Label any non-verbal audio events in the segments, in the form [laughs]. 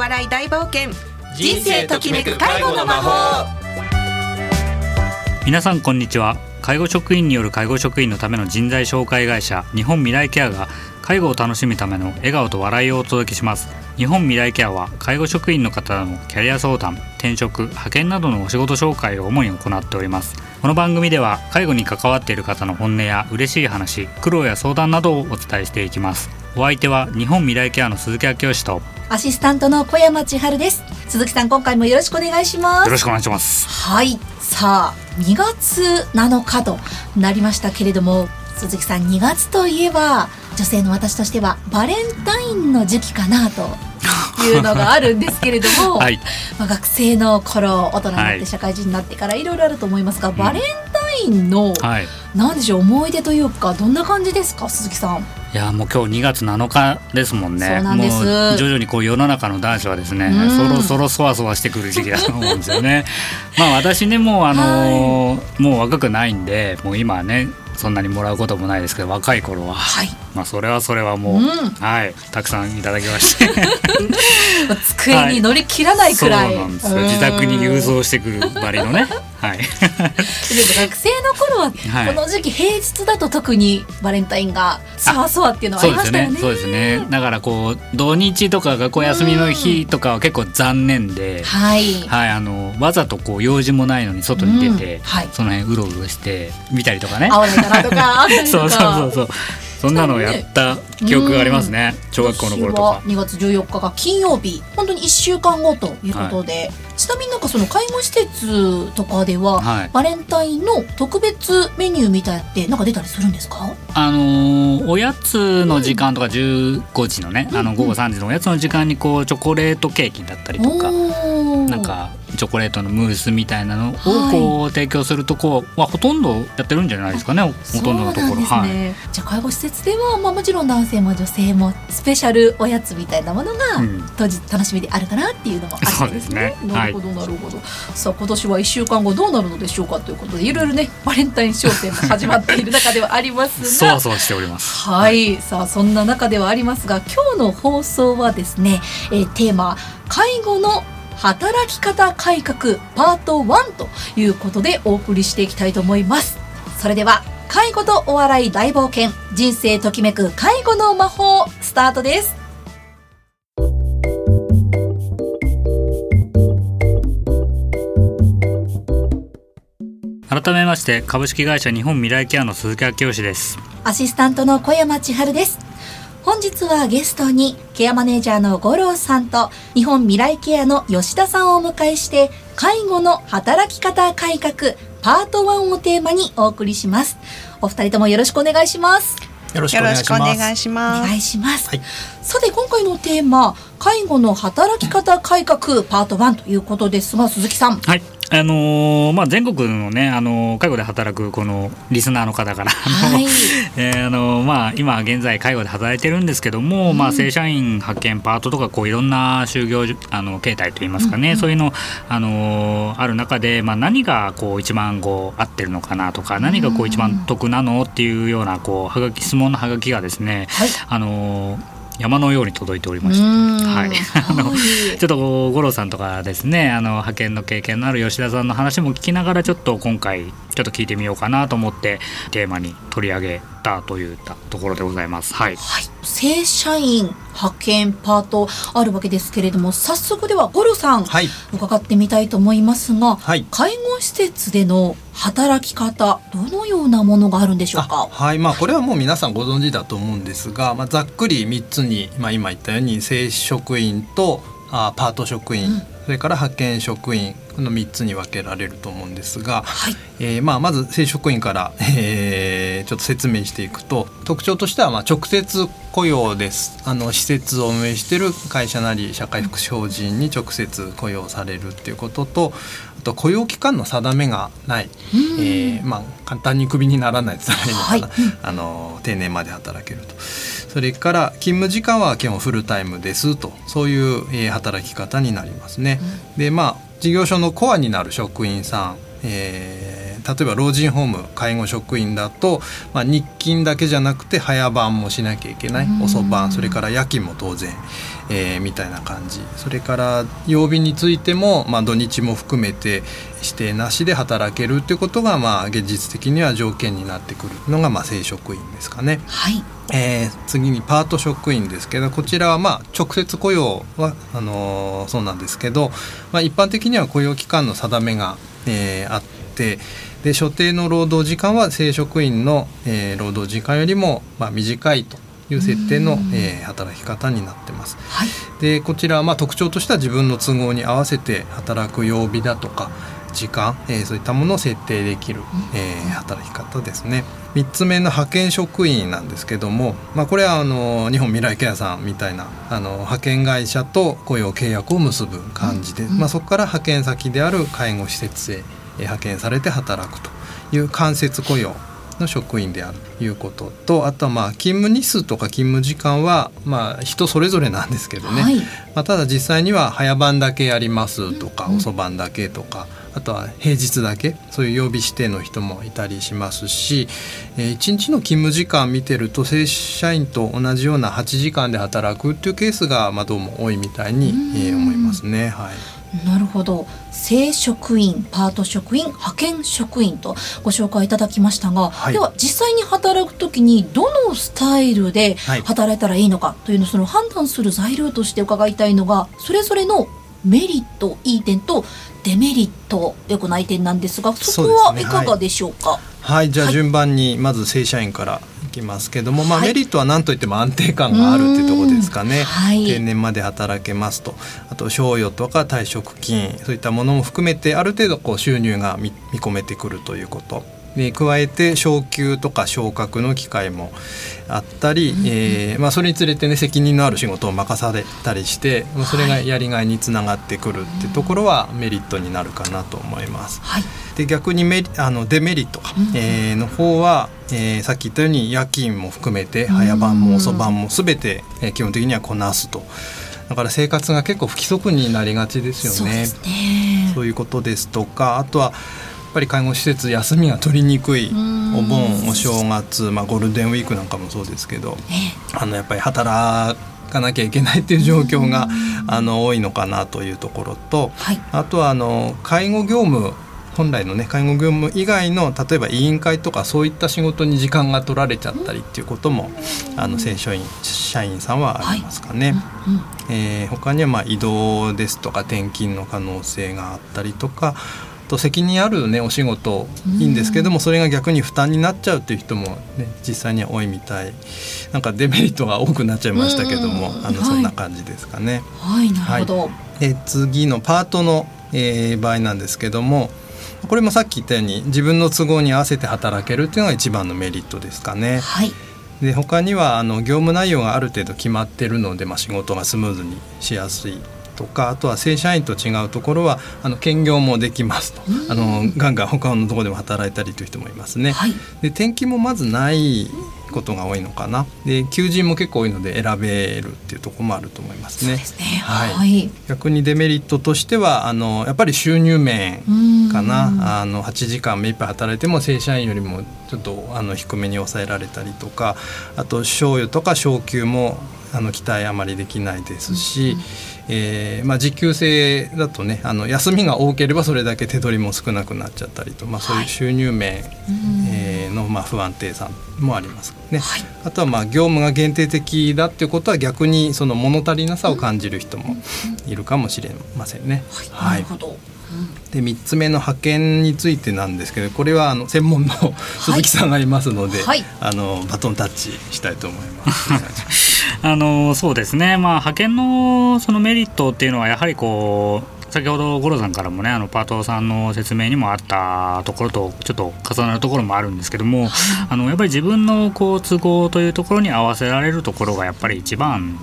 笑い大冒険。人生ときめく介護の魔法。皆さんこんにちは。介護職員による介護職員のための人材紹介会社日本未来ケアが介護を楽しむための笑顔と笑いをお届けします。日本未来ケアは介護職員の方のキャリア相談転職派遣などのお仕事紹介を主に行っております。この番組では介護に関わっている方の本音や嬉しい話苦労や相談などをお伝えしていきます。お相手は日本未来ケアの鈴木明義とアシスタントの小山千春です。鈴木さん今回もよろしくお願いします。ろしくお願いします。はい。さあ2月7日となりましたけれども鈴木さん2月といえば女性の私としてはバレンタインの時期かなと [laughs] いうのがあるんですけれども、[laughs] はい。まあ、学生の頃大人になっはい。て社会人になってからいろいろあると思いますが、バレンタインのはい。何でしょう思い出というかどんな感じですか鈴木さん？いやもう今日2月7日ですもんね。もう徐々にこう世の中の男子はですね、うん。そろそろそわそわしてくる時期だと思うんですよね。[laughs] まあ私ねもうあのーもう若くないんでもう今はねそんなにもらうこともないですけど若い頃は、はいまあそれはそれはもう、うん。はいたくさんいただきまして。まあ机に乗り切らないくらい、そうなんですよ。自宅に郵送してくるバリのね。はい。でも学生の頃ははい。この時期平日だと特にバレンタインがそわそわっていうのはありましたよね。ねそうですね。だからこう土日とか学校休みの日とかは結構残念で、はい。はい、あのわざとこう用事もないのに外に出て、うん。はい。その辺うろうろして見たりとかね。[laughs] 合わ。[laughs] そうそうそうそう。そんなのをやった記憶がありますね。小学校の頃とか。2月14日が金曜日。本当に1週間後ということで、ちなみになんかその介護施設とかでは、はい。バレンタインの特別メニューみたいなってなんか出たりするんですか？あのーおやつの時間とか15時のね、あの午後3時のおやつの時間にこうチョコレートケーキだったりとか。なんかチョコレートのムースみたいなのをこう提供するとこはほとんどやってるんじゃないですかねほとんどのところそうなんですね、じゃあ介護施設では、まあ、もちろん男性も女性もスペシャルおやつみたいなものがうん当時楽しみであるかなっていうのもあるんですね。そうですねなるほどなるほど。さあ今年は1週間後どうなるのでしょうかということでいろいろね [laughs] バレンタイン商戦も始まっている中ではありますがそわ。そわしております。はい、さあそんな中ではありますが今日の放送はですね、えーテーマ介護の働き方改革パート1ということでお送りしていきたいと思います。それでは介護とお笑い大冒険人生ときめく介護の魔法スタートです。改めまして株式会社日本未来ケアの鈴木明義です。アシスタントの小山千春です本日はゲストにケアマネージャーの五郎さんと日本未来ケアの吉田さんをお迎えして介護の働き方改革パート1をテーマにお送りしますお二人ともよろしくお願いしますよろしくお願いします。しくお願いしおます願いします、はいさて今回のテーマ介護の働き方改革パート1ということですが鈴木さんはい。あのーまあ全国のね、あのー介護で働くこのリスナーの方から、あのはい。[laughs] えーあのーまあ今現在介護で働いてるんですけども、まあ正社員派遣パートとかこういろんな就業じあの形態といいますかね、そういうのあのーある中で、まあ何がこう一番こう合ってるのかなとか、何がこう一番得なのっていうようなこうはがき質問のはがきがですね、はい。あのー山のように届いておりまして。ははい。あのちょっと五郎さんとかですねあの派遣の経験のある吉田さんの話も聞きながらちょっと今回ちょっと聞いてみようかなと思ってテーマに取り上げたといったところでございます。はい、はい、正社員派遣パートあるわけですけれども早速では五郎さん、はい。伺ってみたいと思いますが、はい。介護施設での働き方どのようなものがあるんでしょうか？あはい。まあこれはもう皆さんご存知だと思うんですが、まあ、ざっくり3つに、まあ、今言ったように正職員とあパート職員、うん。それから派遣職員この3つに分けられると思うんですが、はい。えーまあ、まず正職員から、えーちょっと説明していくと特徴としてはまあ直接雇用です。あの施設を運営している会社なり社会福祉法人に直接雇用されるっていうこととあと雇用期間の定めがない、うん。えーまあ、簡単にクビにならないって言ったらいいのかな、はい。あの定年まで働けると。それから勤務時間は基本フルタイムですと。そういう、えー働き方になりますね。でまあ事業所のコアになる職員さん、え例えば老人ホーム介護職員だと、まあ、日勤だけじゃなくて早番もしなきゃいけない。遅番それから夜勤も当然、えー、みたいな感じ。それから曜日についても、まあ、土日も含めて指定なしで働けるっていうことが、まあ、現実的には条件になってくるのが、まあ、正職員ですかね。はい。えー、次にパート職員ですけどこちらはまあ直接雇用はあのー、そうなんですけど、まあ、一般的には雇用期間の定めが、えー、あってで所定の労働時間は正職員の、えー、労働時間よりも、まあ、短いという設定の、えー、働き方になってます。はい、でこちらはまあ特徴としては自分の都合に合わせて働く曜日だとか時間、えー、そういったものを設定できる、えー、働き方ですね。3つ目の派遣職員なんですけども、まあ、これはあの日本未来ケアさんみたいなあの派遣会社と雇用契約を結ぶ感じで、まあ、そこから派遣先である介護施設へ派遣されて働くという間接雇用の職員であるということとあとはまあ勤務日数とか勤務時間はまあ人それぞれなんですけどね、はい、まあ、ただ実際には早番だけやりますとか、遅番だけとか。あとは平日だけそういう曜日指定の人もいたりしますし、えー、1日の勤務時間見てると正社員と同じような8時間で働くっていうケースがまあどうも多いみたいに、えー、思いますね。はいなるほど。正職員パート職員派遣職員とご紹介いただきましたが、はい、では実際に働く時にどのスタイルで働いたらいいのかというのをその判断する材料として伺いたいのがそれぞれのメリットいい点とデメリット良くない点なんですがそこはいかがでしょうか？はい、じゃあ順番にまず正社員からきますけども、まあ、メリットは何といっても安定感があるっていうところですかね、はい、定年まで働けますと。あと賞与とか退職金そういったものも含めてある程度こう収入が見込めてくるということ。に加えて昇給とか昇格の機会もあったり、うん、えー、まあ、それにつれてね責任のある仕事を任されたりして、まあ、それがやりがいにつながってくるってところはメリットになるかなと思います。はい、で逆にメあのデメリットか、うん、えー、の方は、えー、さっき言ったように夜勤も含めて早番も遅番も全て、えー、基本的にはこなすと。だから生活が結構不規則になりがちですよね。そうねいうことですとかあとはっぱり介護施設休みが取りにくいお盆お正月、まあ、ゴールデンウィークなんかもそうですけど、あのやっぱり働かなきゃいけないっていう状況があの多いのかなというところと、はい、あとはあの介護業務本来のね介護業務以外の例えば委員会とかそういった仕事に時間が取られちゃったりっていうこともあの正社員社員さんはありますかね。はい。えー、他にはまあ移動ですとか転勤の可能性があったりとかと責任あるねお仕事いいんですけどもそれが逆に負担になっちゃうっていう人も、ね、実際には多いみたい。[laughs] なんかデメリットが多くなっちゃいましたけどもあのそんな感じですかね。はい、なるほど、はい、で次のパートの、えー、場合なんですけどもこれもさっき言ったように自分の都合に合わせて働けるっていうのが一番のメリットですかね。はい。で他にはあの業務内容がある程度決まってるので、まあ、仕事がスムーズにしやすいとかあとは正社員と違うところはあの兼業もできますと。あのガンガン他のところでも働いたりという人もいますね。はい、で転勤もまずないことが多いのかな。で求人も結構多いので選べるっていうところもあると思いますね。すね。はい、はい、逆にデメリットとしてはあのやっぱり収入面かな。あの8時間目いっぱい働いても正社員よりもちょっとあの低めに抑えられたりとかあと賞与とか昇給もあの期待あまりできないですし、えーまあ、時給制だとねあの休みが多ければそれだけ手取りも少なくなっちゃったりと、まあ、そういう収入面、はい、えー、の、まあ、不安定さもありますね。はい、あとはまあ業務が限定的だっていうことは逆にその物足りなさを感じる人もいるかもしれませんね。はい、なるほど。で3つ目の派遣についてなんですけどこれはあの専門の鈴木さんがいますので、はい、あのバトンタッチしたいと思います。[laughs] あのそうですね、まあ、派遣のそのメリットっていうのはやはりこう先ほど五郎さんからもねあのパートさんの説明にもあったところとちょっと重なるところもあるんですけどもあのやっぱり自分のこう都合というところに合わせられるところがやっぱり一番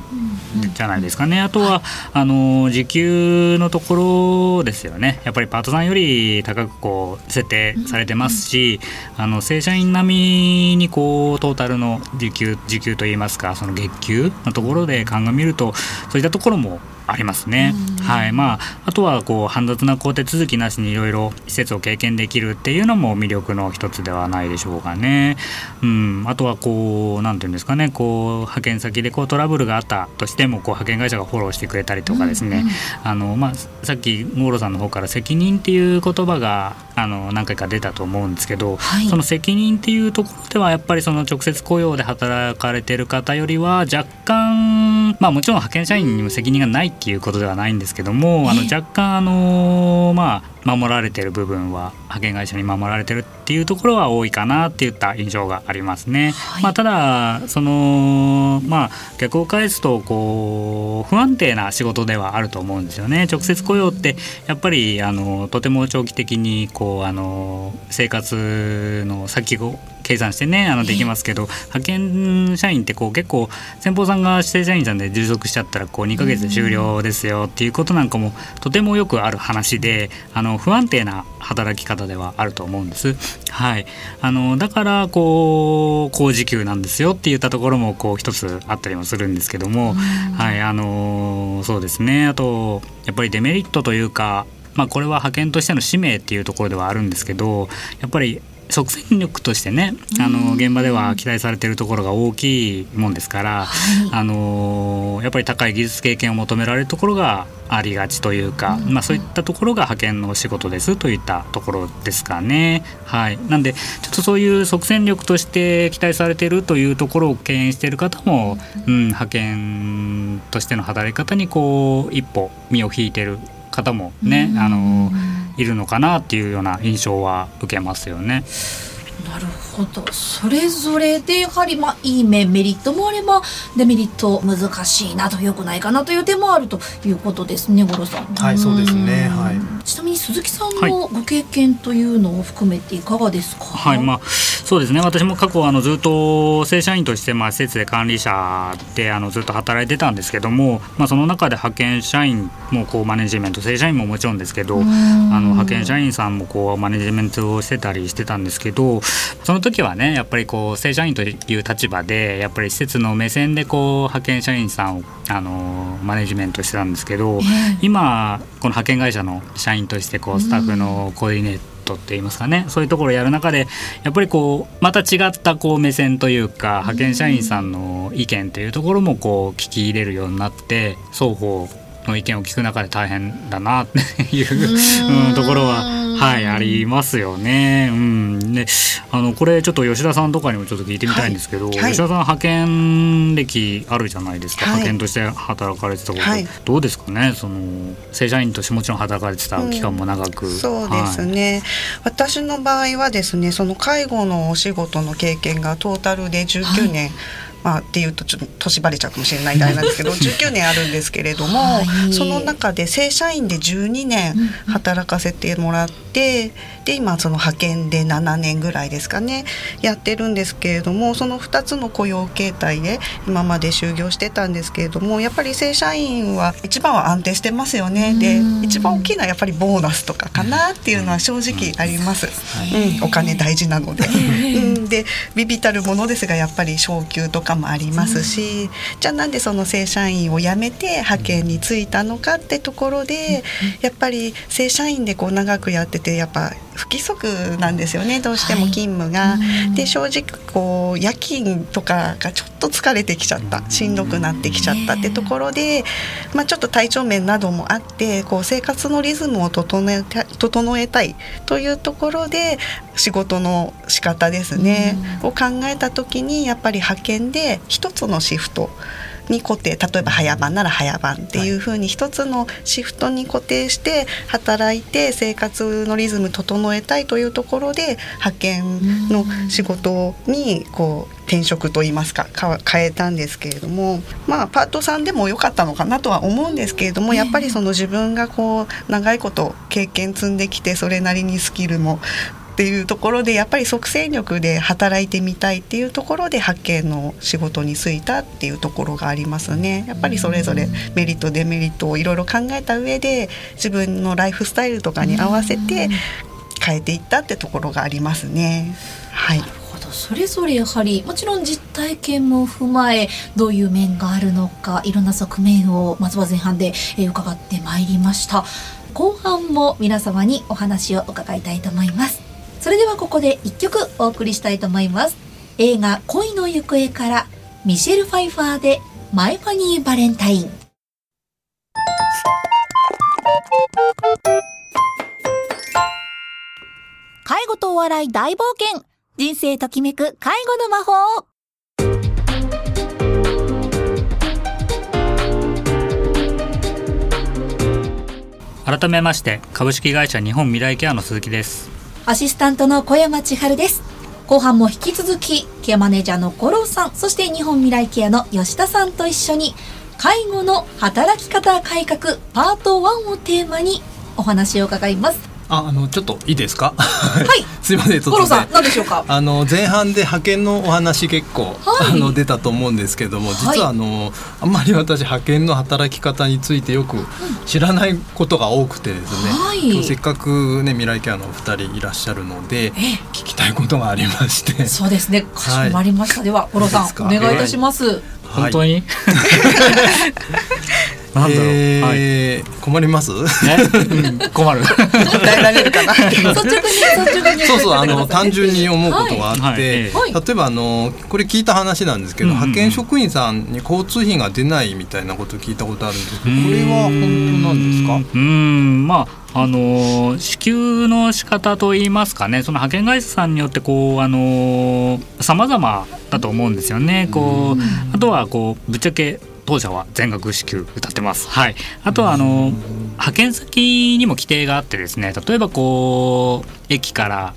じゃないですかね、あとは、あの時給のところですよね。やっぱりパートさんより高くこう設定されてますし、あの正社員並みにこうトータルの時給時給といいますかその月給のところで鑑みるとそういったところもありますね。はい。まあ、あとはこう煩雑な工程続きなしにいろいろ施設を経験できるっていうのも魅力の一つではないでしょうかね。うん、あとはこう何て言うんですかね。こう派遣先でこうトラブルがあったとしてもこう派遣会社がフォローしてくれたりとかですね、あのまあ、さっき五郎さんの方から責任っていう言葉があの何回か出たと思うんですけど、はい、その責任っていうところではやっぱりその直接雇用で働かれてる方よりは若干まあもちろん派遣社員にも責任がないっていうことではないんですけども、あの若干あのまあ守られてる部分は派遣会社に守られてるっていうところは多いかなっていった印象がありますね。はい、まあ、ただそのまあ逆を返すとこう不安定な仕事ではあると思うんですよね。直接雇用ってやっぱりあのとても長期的にこうあの生活の先を計算してねあのできますけど、派遣社員ってこう結構先方さんが指定社員さんで従属しちゃったらこう2ヶ月で終了ですよっていうことなんかもとてもよくある話であの不安定な働き方ではあると思うんです。はい、あのだからこう高時給なんですよって言ったところもこう一つあったりもするんですけども、はい。あのそうですね。あとやっぱりデメリットというかまあ、これは派遣としての使命っていうところではあるんですけどやっぱり即戦力としてねあの現場では期待されているところが大きいもんですから、はい、あのやっぱり高い技術経験を求められるところがありがちというか、まあ、そういったところが派遣の仕事ですといったところですかね。はい、なんでちょっとそういう即戦力として期待されているというところを敬遠している方も、うん、派遣としての働き方にこう一歩身を引いている方もね、あのいるのかなっていうような印象は受けますよね。なるほど。それぞれでやはりまあいい面メリットもあればデメリット難しいなとよくないかなという点もあるということですね五郎さん。はいそうですねはい。ちなみに鈴木さんのご経験というのを含めていかがですか？はい、はい、まあそうですね。私も過去あのずっと正社員としてまあ施設で管理者であのずっと働いてたんですけども、まあその中で派遣社員もこうマネジメント正社員ももちろんですけど、あの派遣社員さんもこうマネジメントをしてたりしてたんですけど、その時はねやっぱりこう正社員という立場でやっぱり施設の目線でこう派遣社員さんをあのマネジメントしてたんですけど、今この派遣会社の社員としてこうスタッフのコーディネートって言いますかねそういうところをやる中でやっぱりこうまた違ったこう目線というか派遣社員さんの意見というところもこう聞き入れるようになって双方の意見を聞く中で大変だなって [laughs] いうところははいありますよね。うん、であのこれちょっと吉田さんとかにもちょっと聞いてみたいんですけど、はい。はい、吉田さん派遣歴あるじゃないですか、はい、派遣として働かれてたこと、どうですかね？その正社員としてもちろん働かれてた期間も長く。うん、そうですね、私の場合はですねその介護のお仕事の経験がトータルで19年、まあ、っていうとちょっと年バレちゃうかもしれないあれなんですけど [laughs] 19年あるんですけれども、はい、その中で正社員で12年働かせてもらって、で今その派遣で7年ぐらいですかねやってるんですけれどもその2つの雇用形態で今まで就業してたんですけれどもやっぱり正社員は一番は安定してますよね。で一番大きいのはやっぱりボーナスとかかなっていうのは正直あります、うん、お金大事なので。[laughs] うん、でビビたるものですがやっぱり昇給とかもありますし、じゃあなんでその正社員を辞めて派遣に就いたのかってところで、やっぱり正社員でこう長くやっててやっぱ不規則なんですよねどうしても勤務が。はい、で正直こう夜勤とかがちょっと疲れてきちゃったしんどくなってきちゃったってところで、まあ、ちょっと体調面などもあってこう生活のリズムを整えた整えたいというところで仕事の仕方ですね、を考えた時にやっぱり派遣で一つのシフトに固定例えば早番なら早番っていうふうに一つのシフトに固定して働いて生活のリズム整えたいというところで派遣の仕事にこう転職といいますか変えたんですけれどもまあパートさんでも良かったのかなとは思うんですけれどもやっぱりその自分がこう長いこと経験積んできてそれなりにスキルもっていうところでやっぱり即戦力で働いてみたいっていうところで発見の仕事に就いたっていうところがありますね。やっぱりそれぞれメリットデメリットをいろいろ考えた上で自分のライフスタイルとかに合わせて変えていったってところがありますね。はい。とそれぞれやはりもちろん実体験も踏まえどういう面があるのかいろんな側面をまずは前半でえー伺ってまいりました後半も皆様にお話を伺いたいと思いますそれではここで一曲お送りしたいと思います。映画恋の行方からミシェル・ファイファーでマイファニー・バレンタイン。介護とお笑い大冒険。人生ときめく介護の魔法。改めまして株式会社日本未来ケアの鈴木です。アシスタントの小山千春です。後半も引き続きケアマネージャーの五郎さんそして日本未来ケアの吉田さんと一緒に介護の働き方改革パート1をテーマにお話を伺います。ああのちょっといいですか？はい。[laughs] すいませんちょ五郎さん何でしょうか？あの前半で派遣のお話結構、はい。あの出たと思うんですけども実はあの、あんまり私派遣の働き方についてよく知らないことが多くてですね、はい。今日せっかくね未来ケアのお二人いらっしゃるのでえ聞きたいことがありまして。そうですね。かしこまりました、では五郎さんお願いいたします、本当に、なんだろう、はい。えー困ります？ね、うん。困る。答えられるかな？[laughs] そうそうあの [laughs] 単純に思うことがあって、はい。はい。ええ例えばあのこれ聞いた話なんですけど、うんうんうん。派遣職員さんに交通費が出ないみたいなことを聞いたことあるんですけどこれは本当なんですか？うーん。まああのー支給の仕方といいますかねその派遣会社さんによってこうあのー様々だと思うんですよね。こうあとはこうぶっちゃけ当社は全額支給歌ってます。はい。あとはあの派遣先にも規定があってですね例えばこう駅から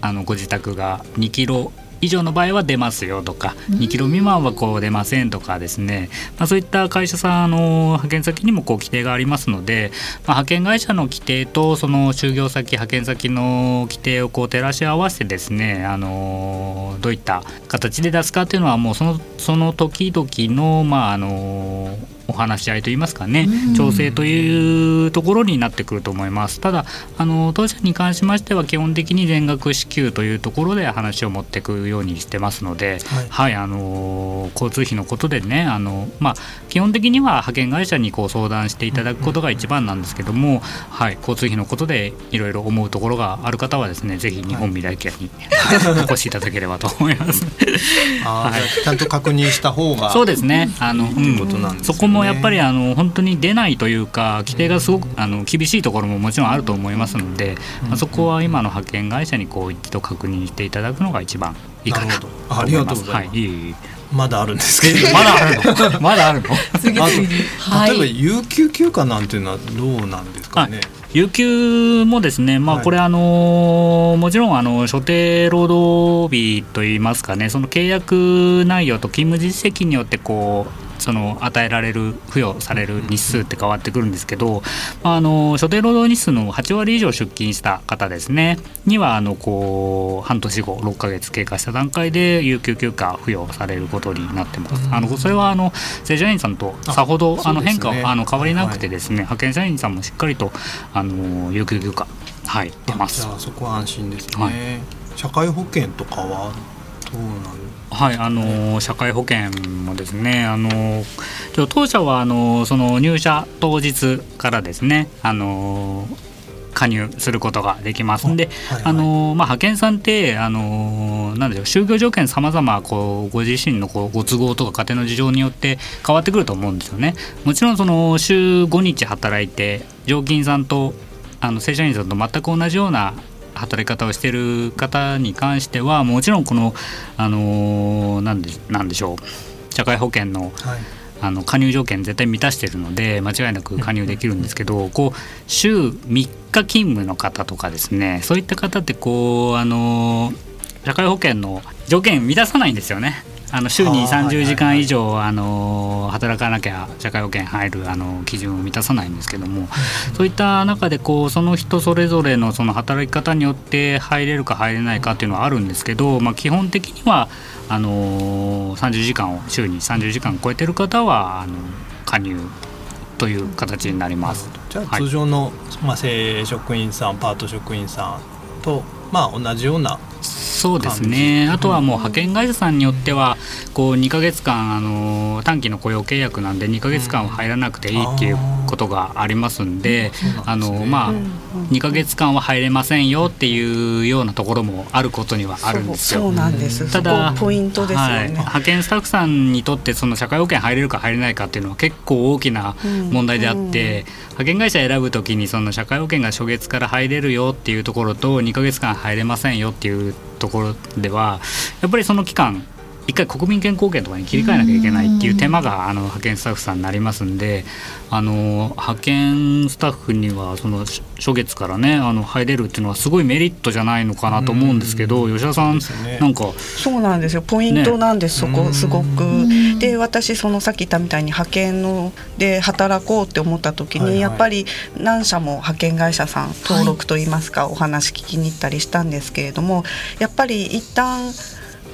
あのご自宅が2キロ以上の場合は出ますよとか2キロ未満はこう出ませんとかですね、まあ、そういった会社さんあの派遣先にもこう規定がありますので、まあ、派遣会社の規定とその就業先派遣先の規定をこう照らし合わせてですねあのどういった形で出すかっていうのはもうそのその時々のまああのお話し合いといいますかねうん。調整というところになってくると思います。ただあの当社に関しましては基本的に全額支給というところで話を持っていくようにしてますので、はい。はい、あの交通費のことでねあの、まあ、基本的には派遣会社にこう相談していただくことが一番なんですけども、はい、交通費のことでいろいろ思うところがある方はですねぜひ日本未来ケアに、お越しいただければと思います。[laughs] あーはいちゃんと確認した方がそうですね。あの、いうことなんですよね。そこもやっぱりあの本当に出ないというか規定がすごくあの厳しいところももちろんあると思いますので、まあ、そこは今の派遣会社にこう一度確認していただくのが一番いいかなとありがとうございます。はい、まだあるんですけど。[laughs] まだあるの？まだあるの？[laughs] 例えばい有給休暇なんていうのはどうなんですかね、有給もですね、まあ、はい。これ、あのもちろんあの所定労働日といいますかねその契約内容と勤務実績によってこうその与えられる付与される日数って変わってくるんですけど、まあ、あの所定労働日数の8割以上出勤した方ですねにはあのこう半年後6ヶ月経過した段階で有給休暇付与されることになってます。あのそれはあの正社員さんとさほどああの変化そうですね。あの変わりなくてですね、派遣社員さんもしっかりとあの有給休暇はい出ます。じゃ。あそこは安心ですね、はい。社会保険とかはどうなるはい、あの社会保険もですね、あの当社はあのその入社当日からですね、あの加入することができますんで、はいはいあのまあ派遣さんってあのなんでしょう就業条件様々こうご自身のこうご都合とか家庭の事情によって変わってくると思うんですよね。もちろんその週5日働いて常勤さんとあの正社員さんと全く同じような働き方をしている方に関してはもちろんこのあのーなんでなんでしょう社会保険のはいあの加入条件絶対満たしているので間違いなく加入できるんですけど [laughs] こう週3日勤務の方とかですねそういった方ってこうあの社会保険の条件満たさないんですよね。あの週にあーはいはいはい。30時間以上あの働かなきゃ社会保険入るあの基準を満たさないんですけどもそういった中でこうその人それぞれのその働き方によって入れるか入れないかっていうのはあるんですけど、まあ、基本的にはあの30時間を週に30時間超えてる方はあの加入という形になります。じゃあはい。通常の、まあ、正職員さんパート職員さんとまあ同じようなそうですね。あとはもう派遣会社さんによってはこう2か月間あの短期の雇用契約なんで2か月間は入らなくていいっていうことがありますんで、あのまあ2か月間は入れませんよっていうようなところもあることにはあるんですよ。そうなんです。ただポイントですよね、はい、派遣スタッフさんにとってその社会保険入れるか入れないかっていうのは結構大きな問題であって、派遣会社選ぶときにその社会保険が初月から入れるよっていうところと2か月間入れませんよっていうところではやっぱりその期間一回国民健康保険とかに切り替えなきゃいけないっていう手間があの派遣スタッフさんになりますんであの派遣スタッフにはその初月からねあの入れるっていうのはすごいメリットじゃないのかなと思うんですけど吉田さん、ね、なんかそうなんですよ。ポイントなんです、ね、そこすごく。で私そのさっき言ったみたいに派遣ので働こうって思った時に、はいはい、やっぱり何社も派遣会社さん登録といいますか、はい、お話聞きに行ったりしたんですけれどもやっぱり一旦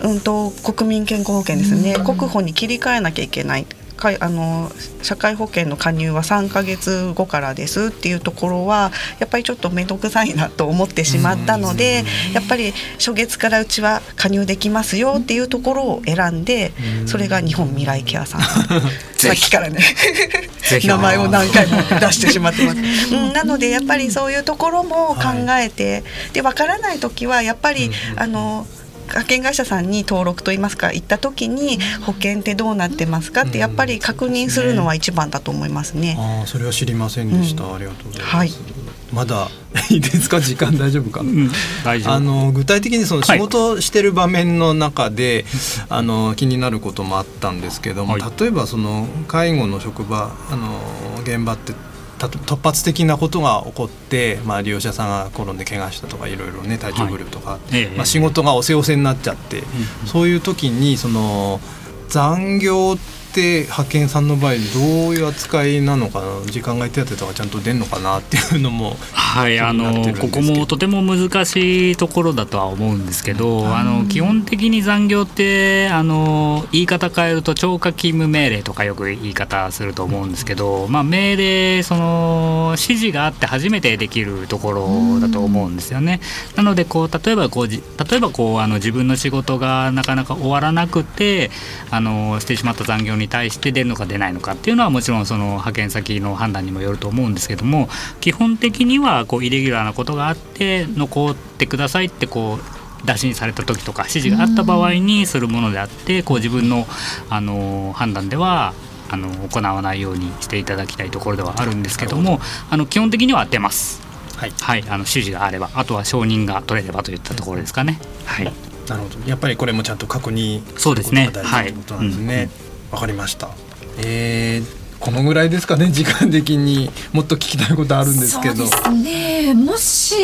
うんと国民健康保険ですね、国保に切り替えなきゃいけない。かあの社会保険の加入は3か月後からですっていうところはやっぱりちょっと面倒くさいなと思ってしまったのでやっぱり初月からうちは加入できますよっていうところを選んでそれが日本未来ケアさん。[laughs] さっきからね。名前を何回も出してしまってます、[laughs] うん、なのでやっぱりそういうところも考えて、はい、で分からない時はやっぱり、あの派遣会社さんに登録といいますか行った時に保険ってどうなってますかってやっぱり確認するのは一番だと思いますね。うん、あそれは知りませんでした、うん、ありがとうございます。はい。まだいいですか？時間大丈夫か、うん、あの具体的にその仕事してる場面の中で、はい、あの気になることもあったんですけども、はい、例えばその介護の職場あの現場って突発的なことが起こって、まあ、利用者さんが転んで怪我したとかいろいろね体調不良とか、はい、まあ、仕事がおせおせになっちゃって、そういう時にその残業って派遣さんの場合どういう扱いなのかな？時間外手当とかちゃんと出るのかなっていうのもはいあのここもとても難しいところだとは思うんですけど、うん、あの基本的に残業ってあの言い方変えると超過勤務命令とかよく言い方すると思うんですけど、まあ、命令その指示があって初めてできるところだと思うんですよね。なのでこう例えばこう例えばこうあの自分の仕事がなかなか終わらなくてあのしてしまった残業に対して出るのか出ないのかっていうのはもちろんその派遣先の判断にもよると思うんですけども基本的にはこうイレギュラーなことがあって残ってくださいってこう打診された時とか指示があった場合にするものであってこう自分のあの判断ではあの行わないようにしていただきたいところではあるんですけどもあの基本的には出ます。はい、はい、あの指示があればあとは承認が取れればといったところですかね。はい、なるほどやっぱりこれもちゃんと確認そうですね。はい、ことなんですね。わ、かりました。えー、このぐらいですかね [laughs] 時間的にもっと聞きたいことあるんですけど。そうですね。もし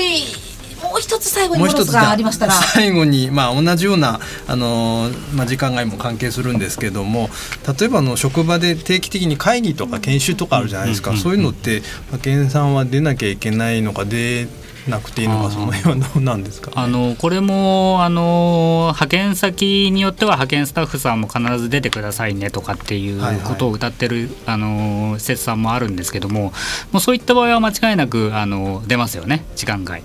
もう一つ最後にもう一つがありましたら最後に、まあ、同じようなあの、まあ、時間外も関係するんですけども例えばの職場で定期的に会議とか研修とかあるじゃないですか、そういうのって派遣さんは出なきゃいけないのかでなくていいのかその辺はどうなんですか、[laughs] ね、あのこれもあの派遣先によっては派遣スタッフさんも必ず出てくださいねとかっていうことを歌ってる、はいはい、あの施設さんもあるんですけどももうそういった場合は間違いなくあの出ますよね。時間外。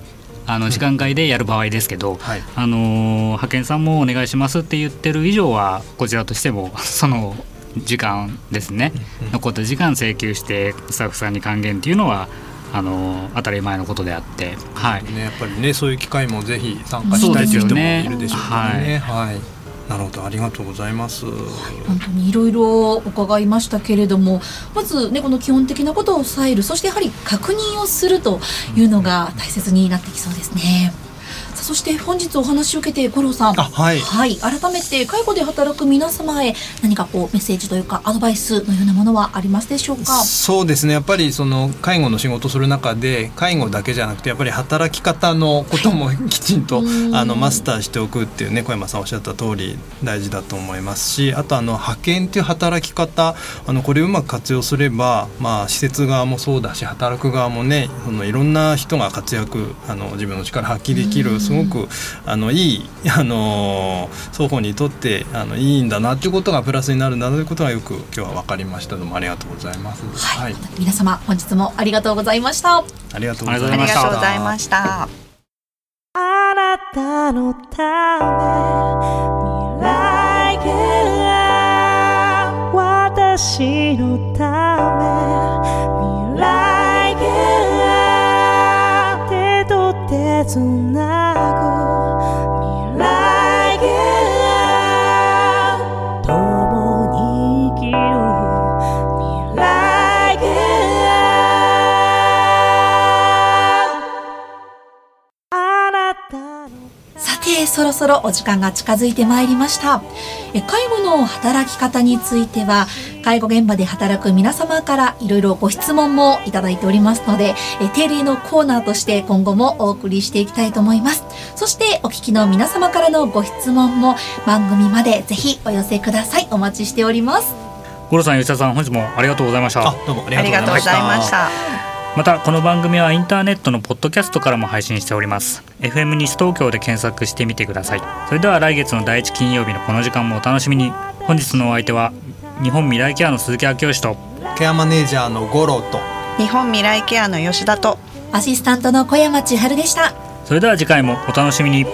あの時間外でやる場合ですけど、はい、あの派遣さんもお願いしますって言ってる以上はこちらとしても [laughs] その時間ですね、残った時間請求してスタッフさんに還元っていうのはあの当たり前のことであって、はいね、やっぱりねそういう機会もぜひ参加したいという人もいるでしょうからね。ねはい、はいなるほどありがとうございます。本当にいろいろ伺いましたけれども、まずねこの基本的なことを抑える、そしてやはり確認をするというのが大切になってきそうですね。そして本日お話を受けて五郎さん、はい、はい、改めて介護で働く皆様へ何かこうメッセージというかアドバイスのようなものはありますでしょうか？そうですね。やっぱりその介護の仕事する中で介護だけじゃなくてやっぱり働き方のことも [laughs] きちんと、あのマスターしておくっていうね小山さんおっしゃった通り大事だと思いますし、あとあの派遣っていう働き方あのこれをうまく活用すればまあ施設側もそうだし働く側もねそのいろんな人が活躍あの自分の力発揮できるすごくあのいいあの双方にとってあのいいんだなということがプラスになるんだということがよく今日は分かりましたどうもありがとうございます。はい、はい、皆様本日もありがとうございました。ありがとうございました。ありがとうございました。あなたのため未来が私のためそろそろお時間が近づいてまいりました。え介護の働き方については介護現場で働く皆様からいろいろご質問もいただいておりますのでえ定例のコーナーとして今後もお送りしていきたいと思います。そしてお聞きの皆様からのご質問も番組までぜひお寄せください。お待ちしております。五郎さん吉田さん本日もありがとうございました。あどうもありがとうございました。またこの番組はインターネットのポッドキャストからも配信しております。FM 西東京で検索してみてください。それでは来月の第一金曜日のこの時間もお楽しみに。本日のお相手は日本未来ケアの鈴木明義と。ケアマネージャーの五郎と。日本未来ケアの吉田と。アシスタントの小山千春でした。それでは次回もお楽しみに